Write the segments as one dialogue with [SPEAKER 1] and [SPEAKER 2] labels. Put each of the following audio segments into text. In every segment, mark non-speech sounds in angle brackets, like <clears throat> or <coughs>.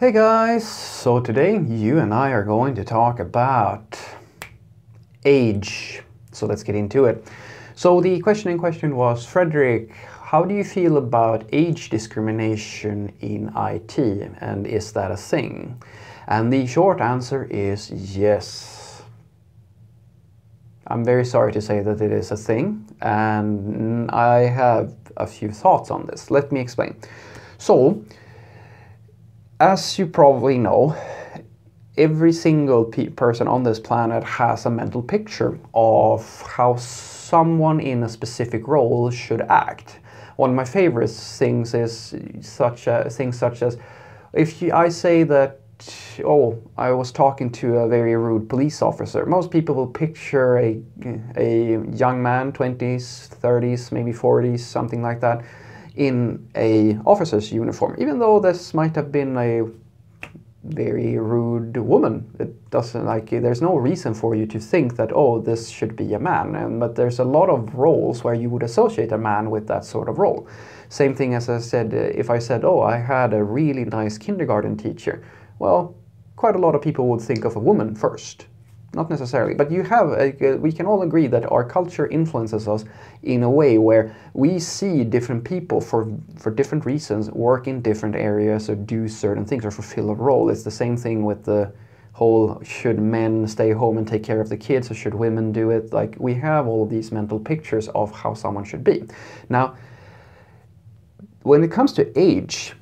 [SPEAKER 1] Hey guys, so today you and I are going to talk about age. So let's get into it. So the question in question was Frederick, how do you feel about age discrimination in IT and is that a thing? And the short answer is yes. I'm very sorry to say that it is a thing and I have a few thoughts on this. Let me explain. So, as you probably know, every single pe person on this planet has a mental picture of how someone in a specific role should act. One of my favorite things is such a, things such as if you, I say that oh I was talking to a very rude police officer. Most people will picture a a young man, 20s, 30s, maybe 40s, something like that in a officer's uniform, even though this might have been a very rude woman. It doesn't like there's no reason for you to think that oh this should be a man. And but there's a lot of roles where you would associate a man with that sort of role. Same thing as I said uh, if I said oh I had a really nice kindergarten teacher. Well, quite a lot of people would think of a woman first not necessarily, but you have, a, we can all agree that our culture influences us in a way where we see different people for, for different reasons work in different areas or do certain things or fulfill a role. It's the same thing with the whole should men stay home and take care of the kids or should women do it? Like we have all these mental pictures of how someone should be. Now, when it comes to age,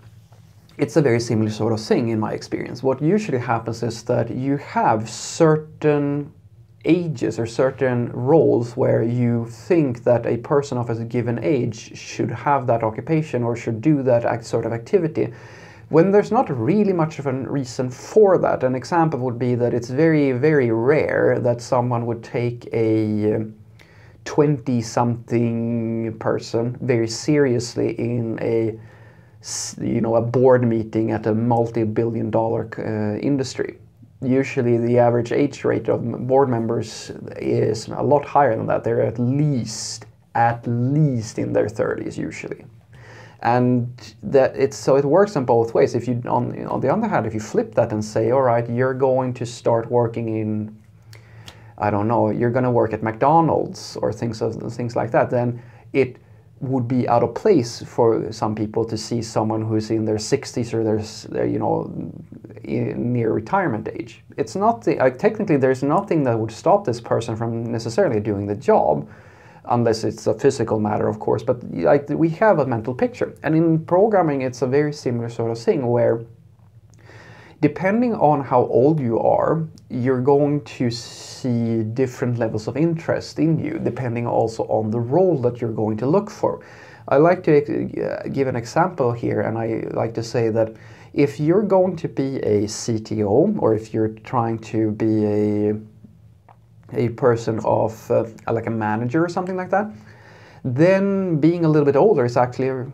[SPEAKER 1] it's a very similar sort of thing in my experience. What usually happens is that you have certain ages or certain roles where you think that a person of a given age should have that occupation or should do that sort of activity when there's not really much of a reason for that. An example would be that it's very, very rare that someone would take a 20 something person very seriously in a you know, a board meeting at a multi-billion dollar uh, industry. Usually the average age rate of board members is a lot higher than that. They're at least, at least in their 30s usually. And that it's so it works in both ways. If you on on the other hand, if you flip that and say, all right, you're going to start working in, I don't know, you're going to work at McDonald's or things of things like that, then it would be out of place for some people to see someone who's in their 60s or their, you know, near retirement age. It's not the, uh, technically there's nothing that would stop this person from necessarily doing the job, unless it's a physical matter, of course. But like we have a mental picture, and in programming, it's a very similar sort of thing where depending on how old you are, you're going to see different levels of interest in you, depending also on the role that you're going to look for. I like to uh, give an example here, and I like to say that if you're going to be a CTO, or if you're trying to be a a person of uh, like a manager or something like that, then being a little bit older is actually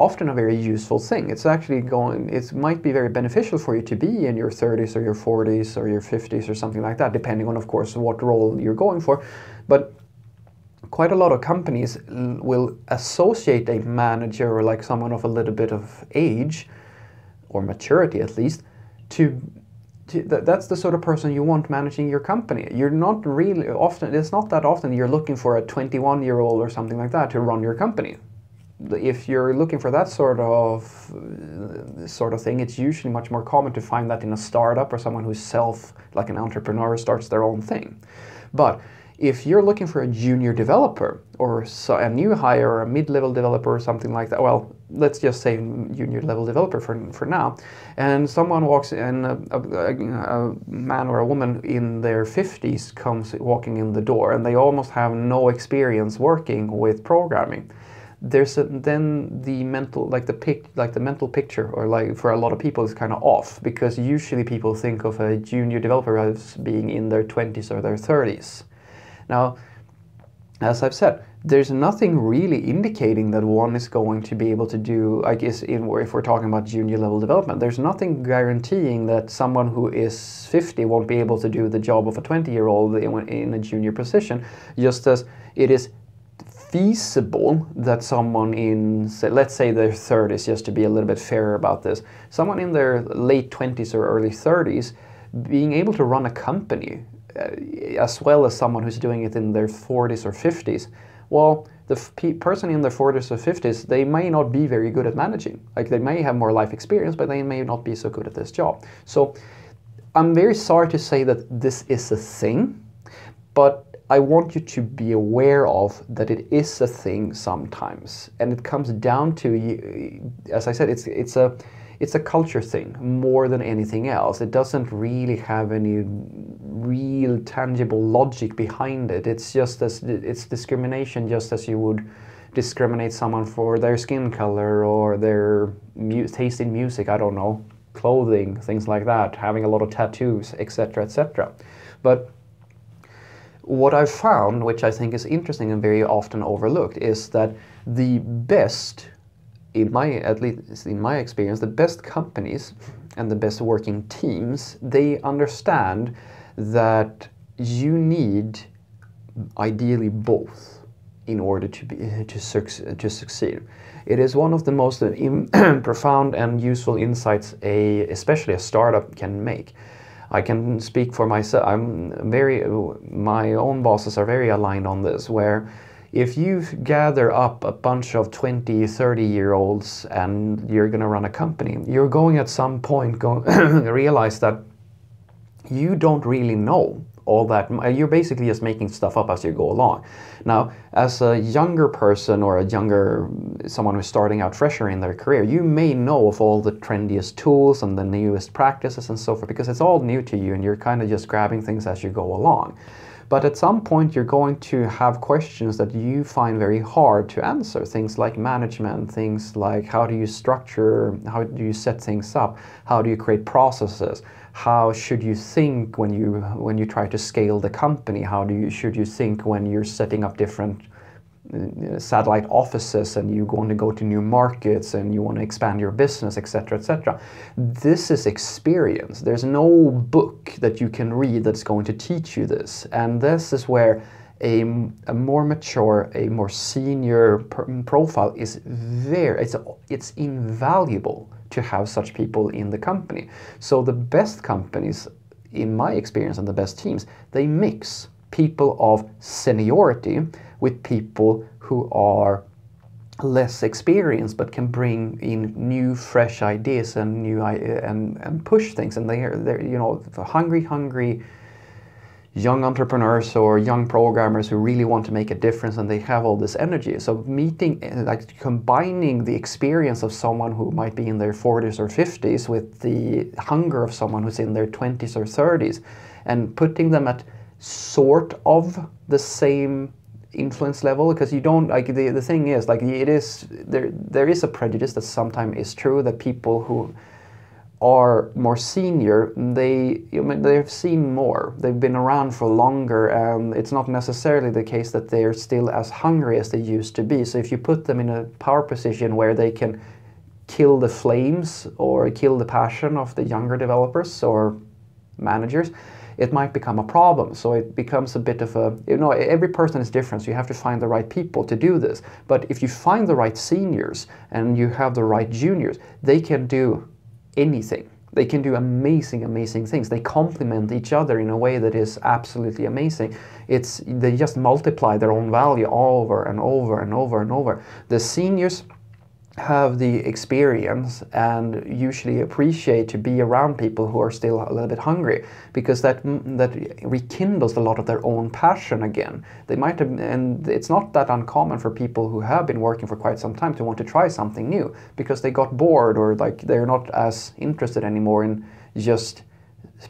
[SPEAKER 1] often a very useful thing. It's actually going, it might be very beneficial for you to be in your 30s or your 40s or your 50s or something like that, depending on, of course, what role you're going for. But quite a lot of companies will associate a manager or like someone of a little bit of age or maturity at least to that's the sort of person you want managing your company. You're not really often, it's not that often you're looking for a 21 year old or something like that to run your company if you're looking for that sort of sort of thing, it's usually much more common to find that in a startup or someone who's self, like an entrepreneur, starts their own thing. But if you're looking for a junior developer or a new hire or a mid-level developer or something like that, well, let's just say junior level developer for, for now, and someone walks in, a, a, a man or a woman in their 50s comes walking in the door and they almost have no experience working with programming there's a, then the mental like the pic like the mental picture or like for a lot of people is kind of off because usually people think of a junior developer as being in their 20s or their 30s now as i've said there's nothing really indicating that one is going to be able to do i guess in if we're talking about junior level development there's nothing guaranteeing that someone who is 50 won't be able to do the job of a 20 year old in a junior position just as it is feasible that someone in, say, let's say their 30s, just to be a little bit fairer about this, someone in their late 20s or early 30s being able to run a company uh, as well as someone who's doing it in their 40s or 50s, well, the person in their 40s or 50s, they may not be very good at managing. Like they may have more life experience, but they may not be so good at this job. So I'm very sorry to say that this is a thing, but I want you to be aware of that it is a thing sometimes, and it comes down to, as I said, it's it's a it's a culture thing more than anything else. It doesn't really have any real tangible logic behind it. It's just as it's discrimination, just as you would discriminate someone for their skin color or their mu- taste in music. I don't know, clothing, things like that, having a lot of tattoos, etc., etc. But what I've found, which I think is interesting and very often overlooked, is that the best, in my at least in my experience, the best companies and the best working teams, they understand that you need ideally both in order to be to, to succeed. It is one of the most um, <clears throat> profound and useful insights a especially a startup can make. I can speak for myself. I'm very, my own bosses are very aligned on this, where if you gather up a bunch of 20, 30 year olds and you're going to run a company, you're going at some point go <coughs> realize that you don't really know all that. Uh, you're basically just making stuff up as you go along. Now, as a younger person or a younger mm, someone who's starting out fresher in their career, you may know of all the trendiest tools and the newest practices and so forth because it's all new to you and you're kind of just grabbing things as you go along. But at some point, you're going to have questions that you find very hard to answer. Things like management, things like how do you structure, how do you set things up, how do you create processes, how should you think when you when you try to scale the company, how do you should you think when you're setting up different satellite offices and you want to go to new markets and you want to expand your business etc etc this is experience. There's no book that you can read that's going to teach you this. And this is where a, a more mature a more senior profile is very it's it's invaluable to have such people in the company. So the best companies in my experience and the best teams they mix people of seniority with people who are less experienced but can bring in new fresh ideas and new and, and push things. And they're, they're you know hungry hungry young entrepreneurs or young programmers who really want to make a difference and they have all this energy. So meeting eh, like combining the experience of someone who might be in their 40s or 50s with the hunger of someone who's in their 20s or 30s and putting them at sort of the same influence level because you don't like the, the thing is like it is there there is a prejudice that sometimes is true that people who are more senior they you know, they've seen more. They've been around for longer and it's not necessarily the case that they're still as hungry as they used to be. So if you put them in a power position where they can kill the flames or kill the passion of the younger developers or managers it might become a problem. So it becomes a bit of a, you know, every person is different, so you have to find the right people to do this. But if you find the right seniors and you have the right juniors, they can do anything. They can do amazing, amazing things. They complement each other in a way that is absolutely amazing. It's they just multiply their own value over and over and over and over. The seniors have the experience and usually appreciate to be around people who are still a little bit hungry because that mm, that rekindles a lot of their own passion again. They might have and it's not that uncommon for people who have been working for quite some time to want to try something new because they got bored or like they're not as interested anymore in just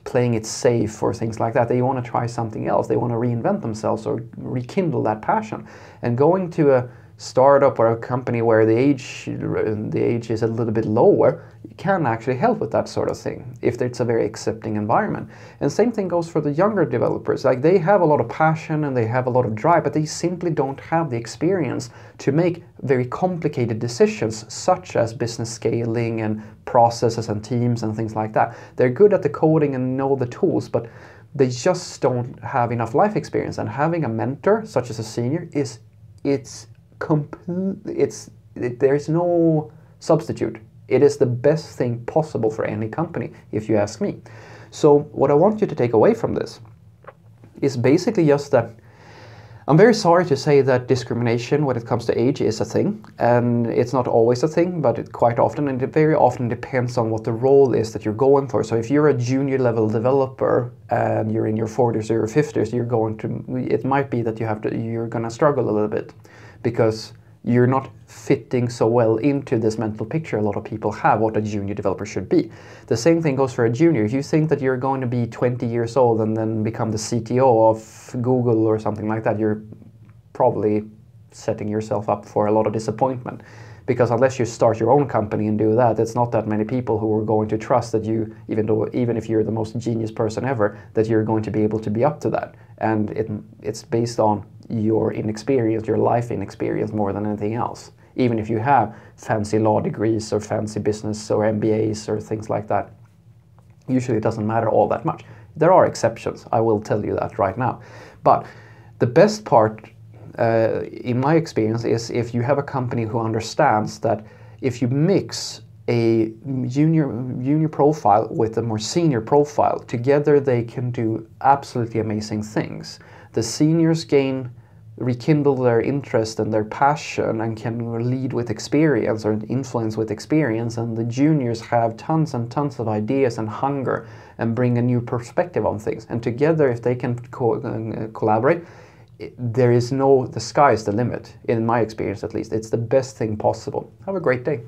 [SPEAKER 1] playing it safe or things like that. They want to try something else. They want to reinvent themselves or rekindle that passion. And going to a startup or a company where the age the age is a little bit lower you can actually help with that sort of thing if it's a very accepting environment. And same thing goes for the younger developers. Like they have a lot of passion and they have a lot of drive but they simply don't have the experience to make very complicated decisions such as business scaling and processes and teams and things like that. They're good at the coding and know the tools but they just don't have enough life experience. And having a mentor such as a senior is it's complete. It's it, there's no substitute. It is the best thing possible for any company, if you ask me. So what I want you to take away from this is basically just that I'm very sorry to say that discrimination when it comes to age is a thing, and it's not always a thing, but it quite often, and it very often depends on what the role is that you're going for. So if you're a junior level developer and you're in your 40s or your 50s, you're going to. It might be that you have to. You're gonna struggle a little bit, because you're not fitting so well into this mental picture a lot of people have what a junior developer should be. The same thing goes for a junior. If you think that you're going to be 20 years old and then become the CTO of Google or something like that, you're probably setting yourself up for a lot of disappointment. Because unless you start your own company and do that, it's not that many people who are going to trust that you, even though even if you're the most genius person ever, that you're going to be able to be up to that. And it, it's based on your inexperience, your life inexperience more than anything else. Even if you have fancy law degrees or fancy business or MBAs or things like that, usually it doesn't matter all that much. There are exceptions, I will tell you that right now. But the best part, uh, in my experience, is if you have a company who understands that if you mix a junior junior profile with a more senior profile, together they can do absolutely amazing things. The seniors gain rekindle their interest and their passion and can lead with experience or influence with experience and the juniors have tons and tons of ideas and hunger and bring a new perspective on things. And together if they can co uh, collaborate there is no the sky is the limit in my experience at least. It's the best thing possible. Have a great day